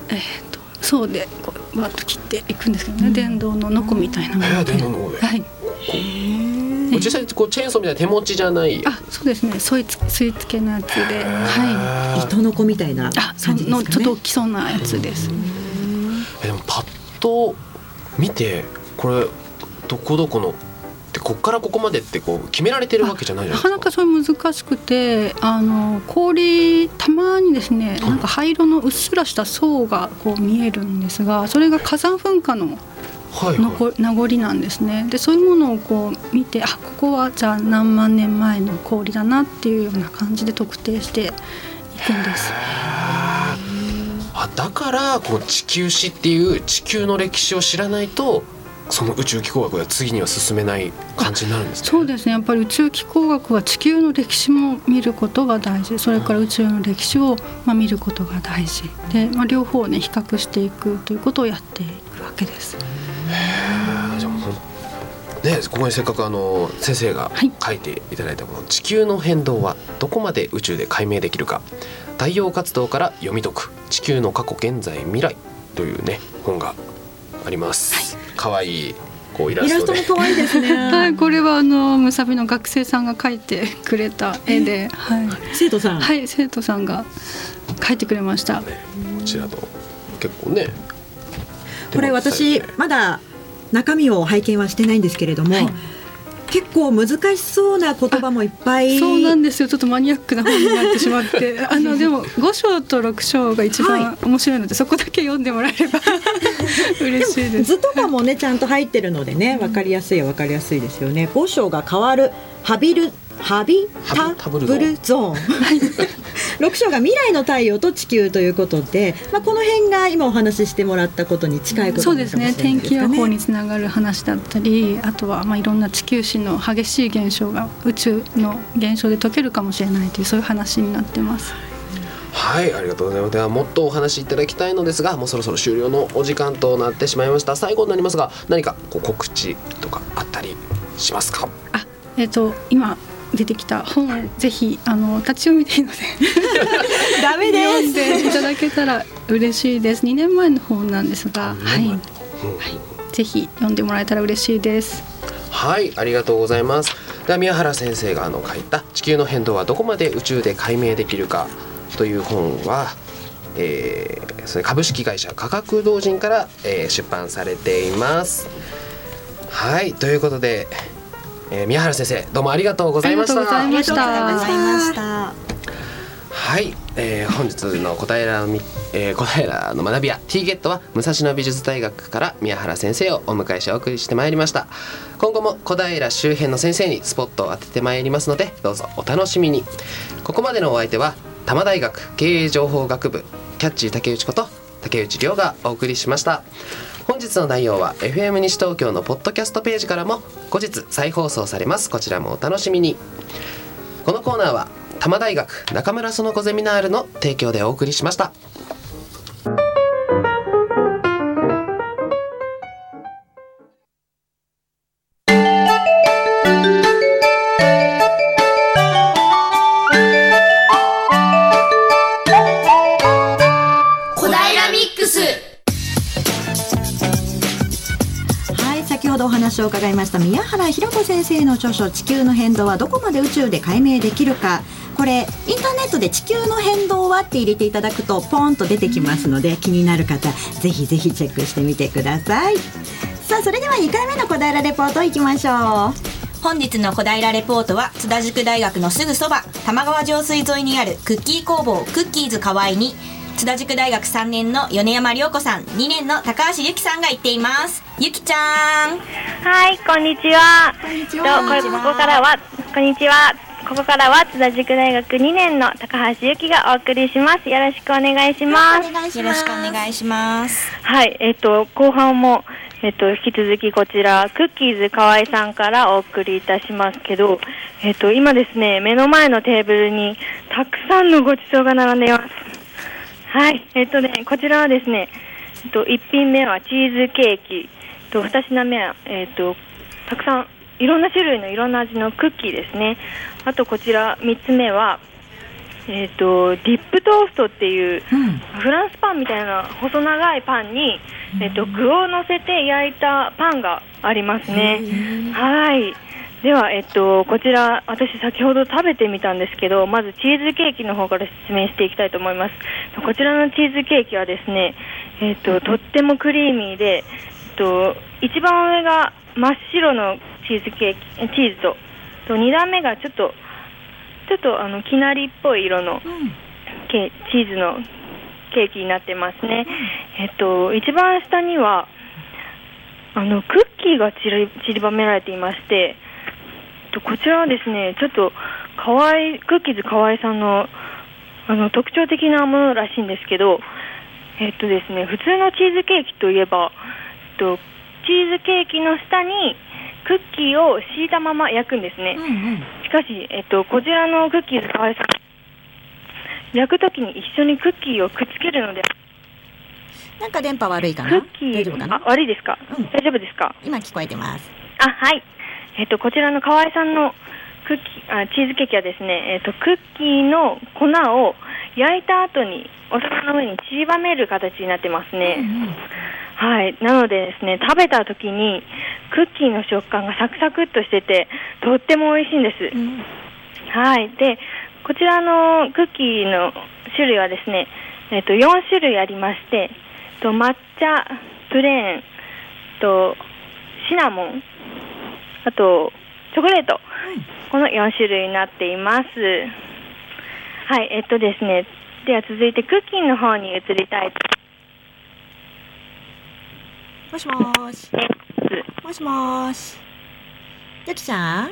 [SPEAKER 7] えー、とそうでこうバッと切っていくんですけどね、電動のノコみたいなもの
[SPEAKER 6] えー
[SPEAKER 7] で、
[SPEAKER 6] 電動の方で。
[SPEAKER 7] はい
[SPEAKER 6] 実際こうチェーンソーみたいな手持ちじゃない？
[SPEAKER 7] あそうですね。そいつ吸い付けのやつで。はい。
[SPEAKER 6] い
[SPEAKER 8] 糸の子みたいな
[SPEAKER 7] あそ
[SPEAKER 8] 感じですかね？
[SPEAKER 7] のちょっと大きそうなやつです。
[SPEAKER 6] えでもパッと見てこれどこどこの？ってこっからここまでってこう決められてるわけじゃないじゃないですか。
[SPEAKER 7] なかなかそれ難しくてあの氷たまにですねなんか灰色のうっすらした層がこう見えるんですがそれが火山噴火の名残なんですね。でそういうものをこう見てあここはじゃあ何万年前の氷だなっていうような感じで特定していくんです。
[SPEAKER 6] あだからこう地球史っていう地球の歴史を知らないとその宇宙気候学が次には進めない感じになるんですね。
[SPEAKER 7] そうですね。やっぱり宇宙気候学は地球の歴史も見ることが大事。それから宇宙の歴史をまあ見ることが大事。で、まあ、両方をね比較していくということをやっていくわけです。
[SPEAKER 6] ねここにせっかくあの先生が
[SPEAKER 7] はい。
[SPEAKER 6] 書いていただいたこの「地球の変動はどこまで宇宙で解明できるか。太陽活動から読み解く。地球の過去現在未来」というね本があります。可愛いこうイラスト
[SPEAKER 8] も可愛いですね。
[SPEAKER 7] はい、これはあのムサビの学生さんが描いてくれた絵で、はい、
[SPEAKER 8] 生徒さん。
[SPEAKER 7] はい、生徒さんが描いてくれました。
[SPEAKER 6] ねこちらの結構ね。
[SPEAKER 8] これ私まだ中身を拝見はしてないんですけれども、
[SPEAKER 7] はい
[SPEAKER 8] 結構難しそうな言葉もいっぱい。
[SPEAKER 7] そうなんですよ。ちょっとマニアックな本になってしまって、あのでも5章と6章が一番面白いので、そこだけ読んでもらえれば 嬉しいです。
[SPEAKER 8] 図とかもねちゃんと入ってるのでね分かりやすいは分かりやすいですよね。五章が変わるハビルハビタブルゾーン。六章が未来の太陽と地球ということで、まあこの辺が今お話ししてもらったことに近いこと
[SPEAKER 7] そうですね。天気予報
[SPEAKER 8] ね
[SPEAKER 7] につながる話だったりあとはまあいろんな地球史の激しい現象が宇宙の現象で解けるかもしれないというそういう話になってます。
[SPEAKER 6] はい。ありがとうございます。ではもっとお話しいただきたいのですがもうそろそろ終了のお時間となってしまいました。最後になりますが何かこう告知とかあったりしますか？
[SPEAKER 7] あえっ、と今出てきた本をぜひあの立ち読みでいいので。
[SPEAKER 8] ダメ
[SPEAKER 7] 読ん
[SPEAKER 8] です。
[SPEAKER 7] でいただけたら嬉しいです。2年前の本なんですが、はい、はい、ぜひ読んでもらえたら嬉しいです。
[SPEAKER 6] はい。ありがとうございます。では宮原先生があの書いた「地球の変動はどこまで宇宙で解明できるか」という本は、えーそれ株式会社科学同人から、えー出版されています。はい。ということで、えー宮原先生どうもありがとうございました。
[SPEAKER 7] ありがとうございました。
[SPEAKER 6] はい、えー本日の小平み、えー小平の学び屋 T ゲットは武蔵野美術大学から宮原先生をお迎えしお送りしてまいりました。今後も小平周辺の先生にスポットを当ててまいりますのでどうぞお楽しみに。ここまでのお相手は多摩大学経営情報学部キャッチー竹内こと竹内涼がお送りしました本日の内容は FM 西東京のポッドキャストページからも後日再放送されます。こちらもお楽しみに。このコーナーは多摩大学中村園子ゼミナールの提供でお送りしました。
[SPEAKER 1] 先ほどお話を伺いました宮原ひろ子先生の著書「地球の変動はどこまで宇宙で解明できるか」これインターネットで「地球の変動は」って入れていただくとポンと出てきますので気になる方ぜひぜひチェックしてみてください。さあそれでは2回目の小平レポートいきましょう。
[SPEAKER 2] 本日の小平レポートは津田塾大学のすぐそば玉川上水沿いにあるクッキー工房クッキーズ河合に津田塾大学3年の米山涼子さん2年の高橋由紀さんが行っています。ゆきちゃん
[SPEAKER 9] はい、こんにちは。
[SPEAKER 1] こんにち
[SPEAKER 9] とこここからは、こんにちは。ここからは津田塾大学2年の高橋由紀がお送りします。よろしくお願いします。
[SPEAKER 2] よろしくお願いします
[SPEAKER 9] はい、えっと、後半も、えっと、引き続きこちら、クッキーズ河合さんからお送りいたしますけど、えっと、今ですね、目の前のテーブルにたくさんのごちそうが並んでいます。はい、えっとね、こちらはですね、えっと、1品目はチーズケーキ、と2品目は、えっと、たくさん、いろんな種類のいろんな味のクッキーですね。あとこちら3つ目は、えっと、ディップトーストっていう、フランスパンみたいな細長いパンに、えっと、具を乗せて焼いたパンがありますね。はい。では、えっと、こちら、私先ほど食べてみたんですけど、まずチーズケーキの方から説明していきたいと思います。こちらのチーズケーキはですね、えっと、とってもクリーミーで、と、一番上が真っ白のチーズケーキ、えチーズと、と2段目がちょっと、ちょっとあの、きなりっぽい色の、ケチーズのケーキになってますね。えっと、一番下には、あの、クッキーが散り散りばめられていまして、えっとこちらはですね、ちょっと、かわい、クッキーズ河合さんの、あの、特徴的なものらしいんですけど、えっとですね、普通のチーズケーキといえば、と、チーズケーキの下にクッキーを敷いたまま焼くんですね。しかし、えっと、こちらのクッキーズ河合さん、焼くときに一緒にクッキーをくっつけるので、
[SPEAKER 1] なんか電波悪いか
[SPEAKER 9] ク
[SPEAKER 1] な
[SPEAKER 9] ッキー、
[SPEAKER 1] 大丈夫かな？
[SPEAKER 9] あ、悪いですか、
[SPEAKER 1] うん。
[SPEAKER 9] 大丈夫ですか？
[SPEAKER 1] 今聞こえてます。
[SPEAKER 9] あ、はい。えっと、こちらの河合さんのクッキー、あチーズケーキはですね、えっと、クッキーの粉を焼いた後にお皿の上に散りばめる形になってますね。はい。なのでですね、食べた時にクッキーの食感がサクサクっとしてて、とっても美味しいんです。はい。で、こちらのクッキーの種類はですね、えっと、4種類ありまして、と抹茶、プレーン、と、シナモン、あと、チョコレート。この4種類になっています。はい、えっとですね、では続いてクッキーの方に移りたいと
[SPEAKER 1] もしもーし。もしもーしゆきちゃん？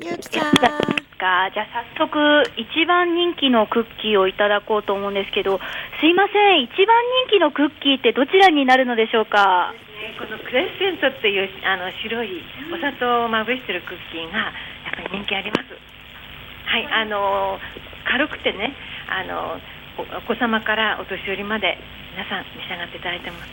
[SPEAKER 1] ゆきちゃん
[SPEAKER 4] かじゃあ早速一番人気のクッキーをいただこうと思うんですけどすいません一番人気のクッキーってどちらになるのでしょうか
[SPEAKER 5] このクレッセントっていうあの白いお砂糖をまぶしてるクッキーがやっぱり人気あります。はい、あの軽くてね、あのお子様からお年寄りまで皆さん召し上がっていただいてます。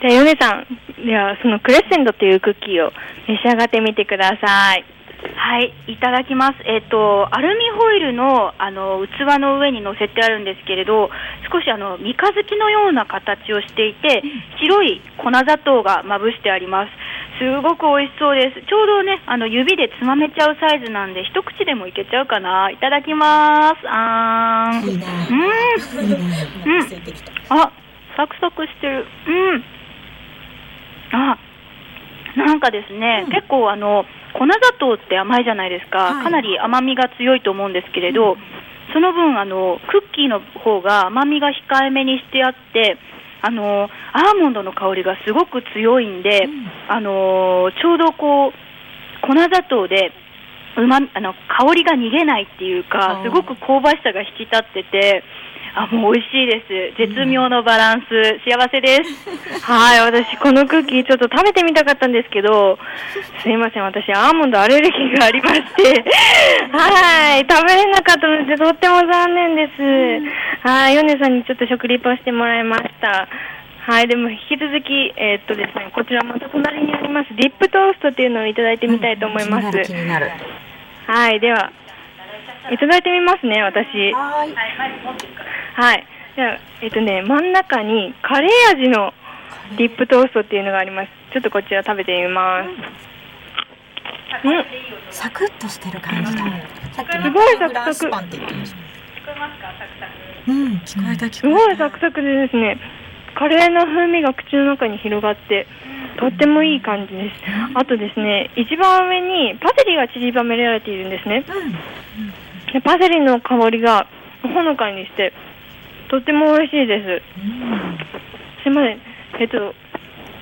[SPEAKER 9] じゃ、米さん、では、そのクレッセントっていうクッキーを召し上がってみてください。
[SPEAKER 4] はいいただきます。えっ、とアルミホイルのあの器の上に乗せてあるんですけれど少しあの三日月のような形をしていて白い粉砂糖がまぶしてあります。すごく美味しそうです。ちょうどねあの指でつまめちゃうサイズなんで一口でもいけちゃうかな。いただきます。あーん。
[SPEAKER 1] いいな。
[SPEAKER 4] うん。うん。あ、サクサクしてる。うん。あ、
[SPEAKER 9] なんかですね、
[SPEAKER 2] うん。
[SPEAKER 9] 結構あの粉砂糖って甘いじゃないですか、
[SPEAKER 2] はい。
[SPEAKER 9] かなり甘みが強いと思うんですけれど、その分あのクッキーの方が甘みが控えめにしてあってあのアーモンドの香りがすごく強いんで、あのちょうどこう粉砂糖でうまあの香りが逃げないっていうかすごく香ばしさが引き立っててあもう美味しいです。絶妙のバランス、幸せです。はい私このクッキーちょっと食べてみたかったんですけどすいません。私アーモンドアレルギーがありまして。はい食べれなかったのでとっても残念です。はいヨネさんにちょっと食リポしてもらいました。はい、でも引き続き、えーっとですね、こちらまた隣にあります、ディップトーストっていうのをいただいてみたいと思います。
[SPEAKER 8] 気になる気になる。
[SPEAKER 9] はい、では、いただいてみますね、私。
[SPEAKER 2] はい
[SPEAKER 9] はい。じゃあ、えっとね、真ん中にカレー味のディップトーストっていうのがあります。ちょっとこちら食べてみます。うん、
[SPEAKER 8] サクッとしてる感じだ、
[SPEAKER 9] すごいサクサク
[SPEAKER 8] 聞こえた聞
[SPEAKER 9] す
[SPEAKER 8] こえた
[SPEAKER 9] ごいサクサクでですね、カレーの風味が口の中に広がって、とってもいい感じです。あとですね、一番上にパセリが散りばめられているんですね。でパセリの香りがほのかにして、とっても美味しいです。すいません。えっと、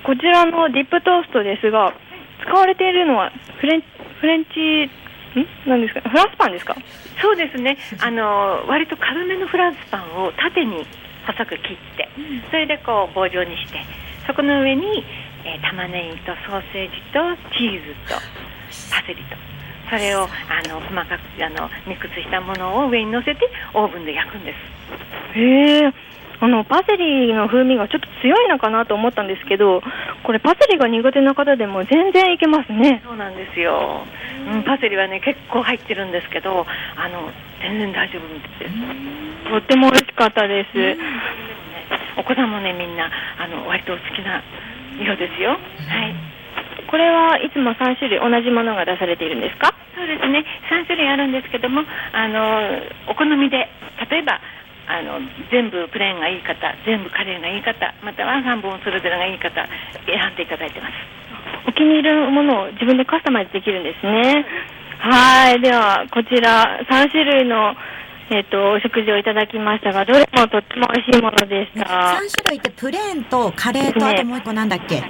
[SPEAKER 9] こちらのディップトーストですが、使われているのはフレンフレンチ、ん？なんですか？フランスパンですか？
[SPEAKER 5] そうですね。あの割と軽めのフランスパンを縦に細く切って、それでこう棒状にして、そこの上に、えー玉ねぎとソーセージとチーズとパセリと。それをあの細かくあのミックスしたものを上に乗せてオーブンで焼くんです。
[SPEAKER 9] へえ。あのパセリの風味がちょっと強いのかなと思ったんですけど、これパセリが苦手な方でも全然いけますね。
[SPEAKER 5] そうなんですよ。うん、パセリはね結構入ってるんですけど、あの全然大丈夫です。
[SPEAKER 9] とっても美味しかったです。
[SPEAKER 5] お子さんもねみんなあの割とお好きなようですよ。はい。
[SPEAKER 9] これはいつも3種類同じものが出されているんですか？
[SPEAKER 5] そうですね。3種類あるんですけども、あのお好みで例えばあの全部プレーンがいい方、全部カレーがいい方、または3本それぞれがいい方選んでいただいてます。
[SPEAKER 9] お気に入りのものを自分でカスタマイズできるんですね。はい。では、こちら3種類の、えっ、と、お食事をいただきましたが、どれもとっても美味しいものでした。
[SPEAKER 1] 3種類ってプレーンとカレーと
[SPEAKER 9] ね
[SPEAKER 1] あともう一個なんだっけ？
[SPEAKER 9] はい。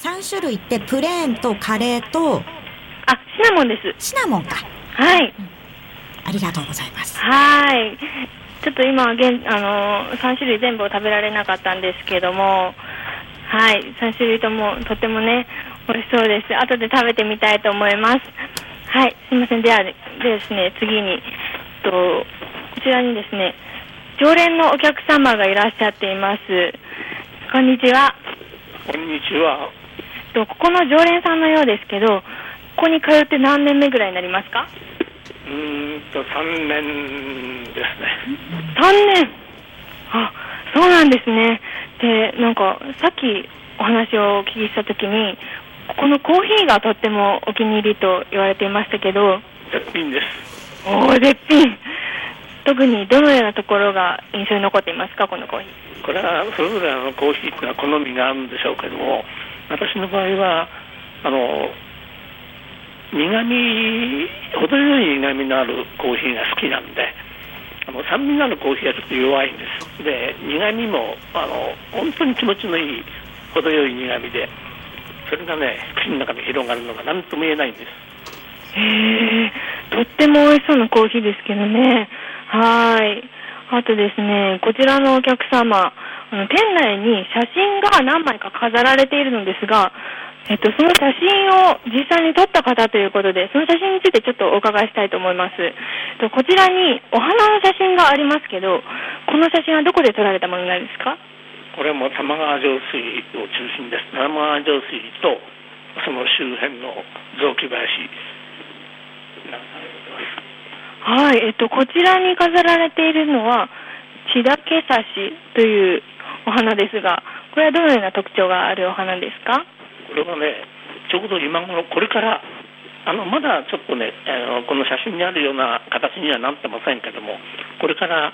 [SPEAKER 1] 3種類ってプレーンとカレーと
[SPEAKER 9] あ、シナモンです。
[SPEAKER 1] シナモンか
[SPEAKER 9] はい。
[SPEAKER 1] ありがとうございます
[SPEAKER 9] はい。ちょっと今は現、あのー、3種類全部を食べられなかったんですけども、はい。3種類ともとってもね、美味しそうです。後で食べてみたいと思います。はい。すいません。ではでですね、次に、えっと、こちらにですね、常連のお客様がいらっしゃっています。こんにちは。
[SPEAKER 10] こんにちは。
[SPEAKER 9] とここの常連さんのようですけど、ここに通って何年目ぐらいになりますか？
[SPEAKER 10] うーんと3年ですね。
[SPEAKER 9] 3年。あそうなんですね。でなんかさっきお話をお聞きした時にここのコーヒーがとってもお気に入りと言われていましたけど
[SPEAKER 10] 絶品です。
[SPEAKER 9] おお絶品。特にどのようなところが印象に残っていますか？このコーヒー。
[SPEAKER 10] これはそれぞれのコーヒーっていうのは好みがあるんでしょうけども、私の場合は、あの、苦味、程よい苦味のあるコーヒーが好きなんで、あの酸味のあるコーヒーはちょっと弱いんです。で、苦味も、あの、本当に気持ちのいい、程よい苦味で、それがね、口の中で広がるのが何とも言えないんです。
[SPEAKER 9] へえとっても美味しそうなコーヒーですけどねはいあとですねこちらのお客様店内に写真が何枚か飾られているのですがえっと、その写真を実際に撮った方ということで、その写真についてちょっとお伺いしたいと思います。とこちらにお花の写真がありますけど、この写真はどこで撮られたものなんですか？
[SPEAKER 10] これも玉川上水を中心です。玉川上水とその周辺の雑木林
[SPEAKER 9] はい、えっと、こちらに飾られているのは、千田けさしという お花ですが、これはどのような特徴があるお花ですか？
[SPEAKER 10] これはね、ちょうど今頃、これから、あのまだちょっとね、あのこの写真にあるような形にはなってませんけども、これから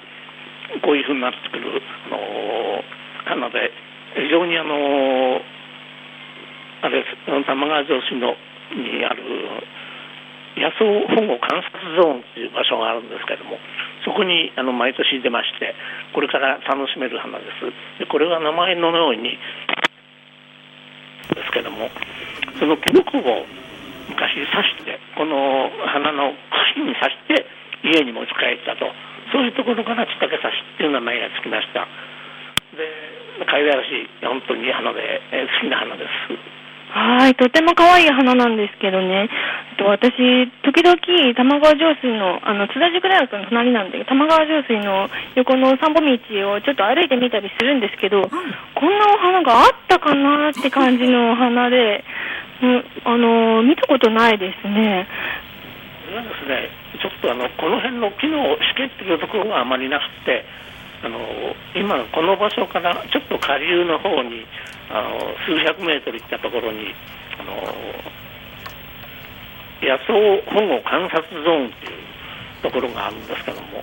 [SPEAKER 10] こういうふうになってくる、あの花で、非常にあのあれ玉川上市のにある野草保護観察ゾーンという場所があるんですけどもそこにあの毎年出ましてこれから楽しめる花です。でこれは名前のようにですけどもそのキノコを昔刺してこの花の茎に刺して家に持ち帰ったと。そういうところからちたけ刺しっていう名前がつきました。で可愛らしい本当にいい花で、え、好きな花です。
[SPEAKER 9] はい、とても可愛い花なんですけどね、と私、時々、玉川上水の、あの津田塾大学の隣なんで、玉川上水の横の散歩道をちょっと歩いてみたりするんですけど、こんなお花があったかなって感じのお花で、うん、あの見たことないですね。
[SPEAKER 10] それはですね、ちょっとあのこの辺の木の湿気っていうところがあまりなくて、あの今、この場所からちょっと下流の方にあの数百メートル行ったところにあの野草保護観察ゾーンというところがあるんですけども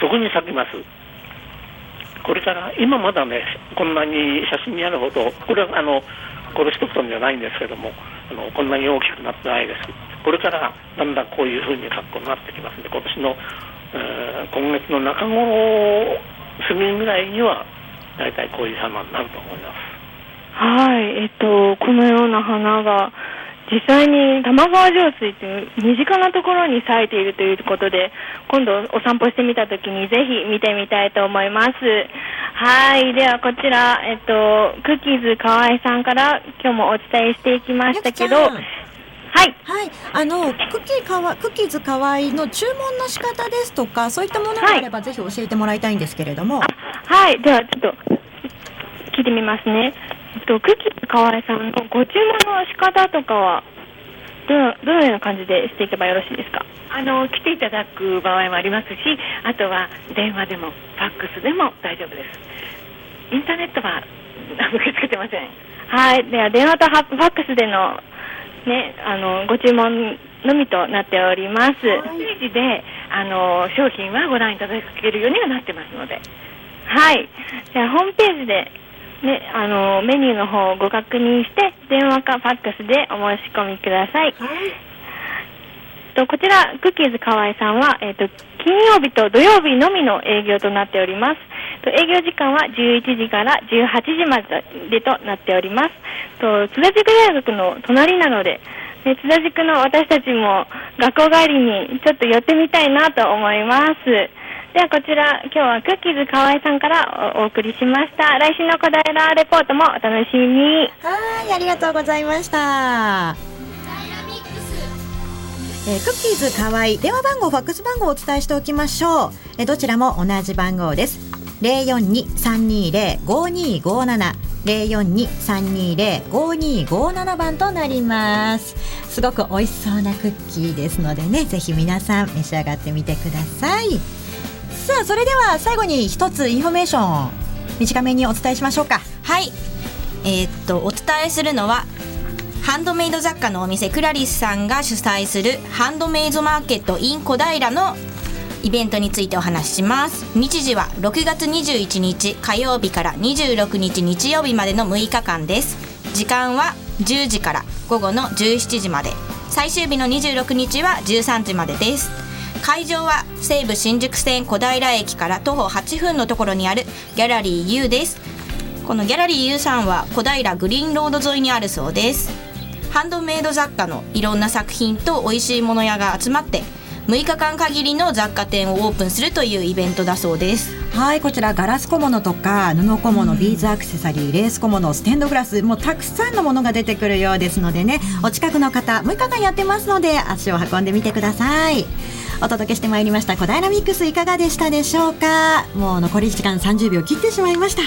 [SPEAKER 10] そこに咲きます。これから今まだねこんなに写真にあるほどこれはあのこれ一つじゃないんですけどもあのこんなに大きくなってないです。これからだんだんこういうふうに格好になってきますので今年の、えー、今月の中頃過ぎぐらいには大体こういう花になると思います。
[SPEAKER 9] はい、えっと、このような花が実際に玉川上水という身近なところに咲いているということで今度お散歩してみたときにぜひ見てみたいと思いますはいではこちら、えっと、クッキーズ河合さんから今日もお伝えしていきましたけどはい。
[SPEAKER 1] はい。あの、クッキーかわ、クッキーズかわいの注文の仕方ですとか、そういったものがあれば、はい、ぜひ教えてもらいたいんですけれども。
[SPEAKER 9] はい。では、ちょっと、聞いてみますね。と、クッキー河合さんのご注文の仕方とかはどのどのような感じでしていけばよろしいですか？
[SPEAKER 5] あの来ていただく場合もありますしあとは電話でもファックスでも大丈夫ですインターネットは受け付けてません
[SPEAKER 9] はいでは電話とファックスでのねあのご注文のみとなっております。
[SPEAKER 5] ホームページであの商品はご覧いただけるようにはなってますので。
[SPEAKER 9] はい。じゃあホームページでね、あのメニューの方をご確認して電話かファックスでお申し込みください、はい、とこちらクッキーズ河合さんは、えーと、金曜日と土曜日のみの営業となっております。と営業時間は11時から18時までとなっております。と津田塾大学の隣なのでね、津田塾の私たちも学校帰りにちょっと寄ってみたいなと思います。ではこちら、今日はクッキーズ河合さんからお送りしました。来週の小平レポートもお楽しみに。
[SPEAKER 1] はい、ありがとうございました。えー、クッキーズ河合電話番号ファックス番号をお伝えしておきましょう、えー、どちらも同じ番号です042-320-5257 042-320-5257番となりますすごく美味しそうなクッキーですのでねぜひ皆さん召し上がってみてくださいさあそれでは最後に一つインフォメーション短めにお伝えしましょうか。
[SPEAKER 2] はい。えー、っとお伝えするのはハンドメイド雑貨のお店クラリスさんが主催するハンドメイドマーケット in 小平のイベントについてお話しします。日時は6月21日火曜日から26日日曜日までの6日間です。時間は10時から午後の17時まで。最終日の26日は13時までです。会場は西武新宿線小平駅から徒歩8分のところにあるギャラリー U です。このギャラリー U さんは小平グリーンロード沿いにあるそうです。ハンドメイド雑貨のいろんな作品と美味しいもの屋が集まって6日間限りの雑貨店をオープンするというイベントだそうです。
[SPEAKER 1] はいこちらガラス小物とか布小物、ビーズアクセサリーレース小物ステンドグラスもうたくさんのものが出てくるようですのでねお近くの方6日間やってますので足を運んでみてくださいお届けしてまいりました。小平ミックスいかがでしたでしょうか？もう残り時間30秒切ってしまいました。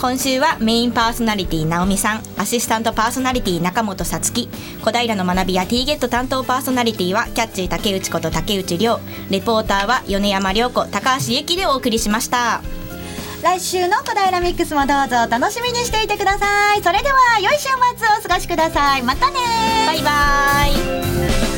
[SPEAKER 2] 今週はメインパーソナリティ直美さんアシスタントパーソナリティ中本さつき。小平の学びや T ゲット担当パーソナリティはキャッチー竹内こと竹内涼。レポーターは米山涼子高橋由紀でお送りしました。
[SPEAKER 1] 来週の小平ミックスもどうぞ楽しみにしていてください。それでは良い週末をお過ごしください。またね
[SPEAKER 2] バイバイ